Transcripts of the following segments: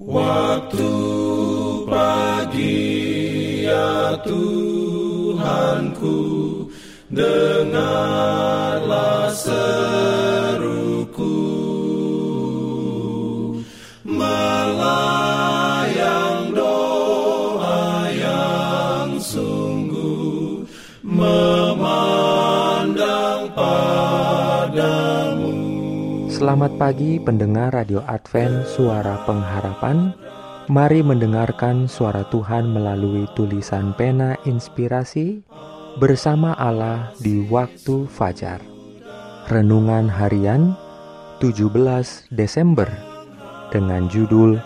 Waktu pagi ya Tuhanku Dengarlah Selamat pagi pendengar Radio Advent Suara Pengharapan. Mari mendengarkan suara Tuhan melalui tulisan pena inspirasi Bersama Allah di waktu fajar. Renungan harian 17 Desember Dengan judul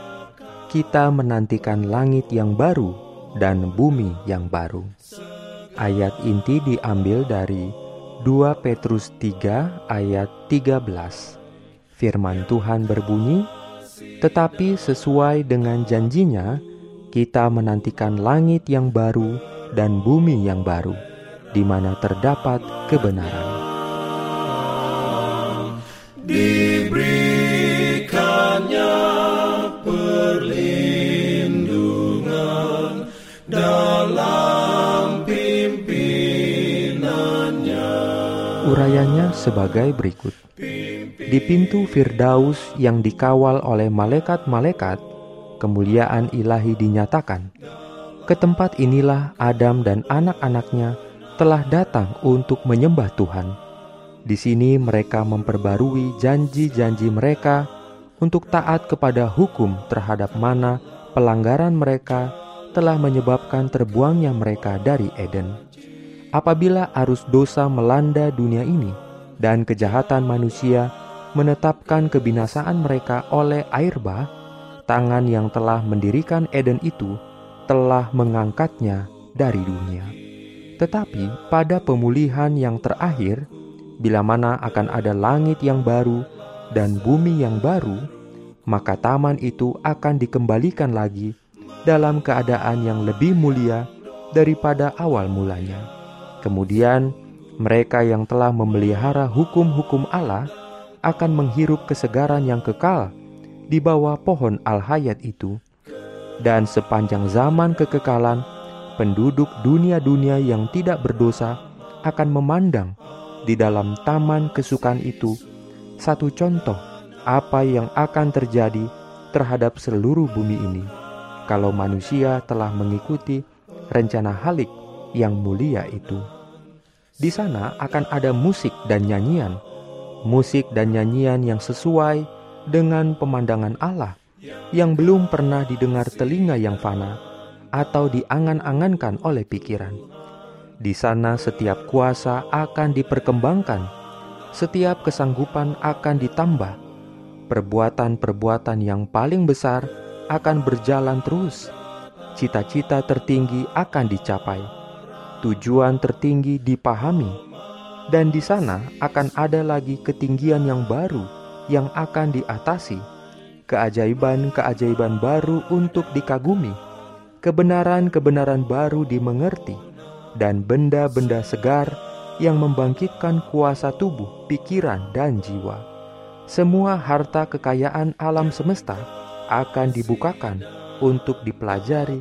Kita menantikan langit yang baru dan bumi yang baru. Ayat inti diambil dari 2 Petrus 3 ayat 13 Firman Tuhan berbunyi, "Tetapi sesuai dengan janjinya, kita menantikan langit yang baru dan bumi yang baru, di mana terdapat kebenaran." Diberikannya perlindungan dalam pimpinannya. Urayanya sebagai berikut. Di pintu Firdaus yang dikawal oleh malaikat-malaikat, kemuliaan ilahi dinyatakan. Ke tempat inilah Adam dan anak-anaknya telah datang untuk menyembah Tuhan. Di sini mereka memperbarui janji-janji mereka untuk taat kepada hukum terhadap mana pelanggaran mereka telah menyebabkan terbuangnya mereka dari Eden. Apabila arus dosa melanda dunia ini dan kejahatan manusia menetapkan kebinasaan mereka oleh air bah, tangan yang telah mendirikan Eden itu telah mengangkatnya dari dunia. Tetapi pada pemulihan yang terakhir, bila mana akan ada langit yang baru dan bumi yang baru, maka taman itu akan dikembalikan lagi dalam keadaan yang lebih mulia daripada awal mulanya. Kemudian, mereka yang telah memelihara hukum-hukum Allah akan menghirup kesegaran yang kekal di bawah pohon al-hayat itu. Dan sepanjang zaman kekekalan, penduduk dunia-dunia yang tidak berdosa akan memandang di dalam taman kesukaan itu satu contoh apa yang akan terjadi terhadap seluruh bumi ini kalau manusia telah mengikuti rencana halik yang mulia itu. Di sana akan ada musik dan nyanyian musik dan nyanyian yang sesuai dengan pemandangan Allah yang belum pernah didengar telinga yang fana atau diangan-angankan oleh pikiran. Di sana setiap kuasa akan diperkembangkan, setiap kesanggupan akan ditambah, perbuatan-perbuatan yang paling besar akan berjalan terus, cita-cita tertinggi akan dicapai, tujuan tertinggi dipahami, dan di sana akan ada lagi ketinggian yang baru yang akan diatasi, keajaiban-keajaiban baru untuk dikagumi, kebenaran-kebenaran baru dimengerti, dan benda-benda segar yang membangkitkan kuasa tubuh, pikiran, dan jiwa. Semua harta kekayaan alam semesta akan dibukakan untuk dipelajari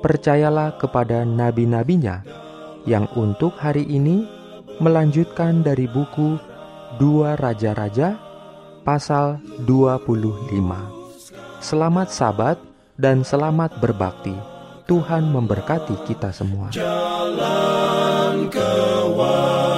percayalah kepada nabi-nabinya yang untuk hari ini melanjutkan dari buku Dua Raja-Raja pasal 25. Selamat sabat dan selamat berbakti. Tuhan memberkati kita semua. Jalan kewajiban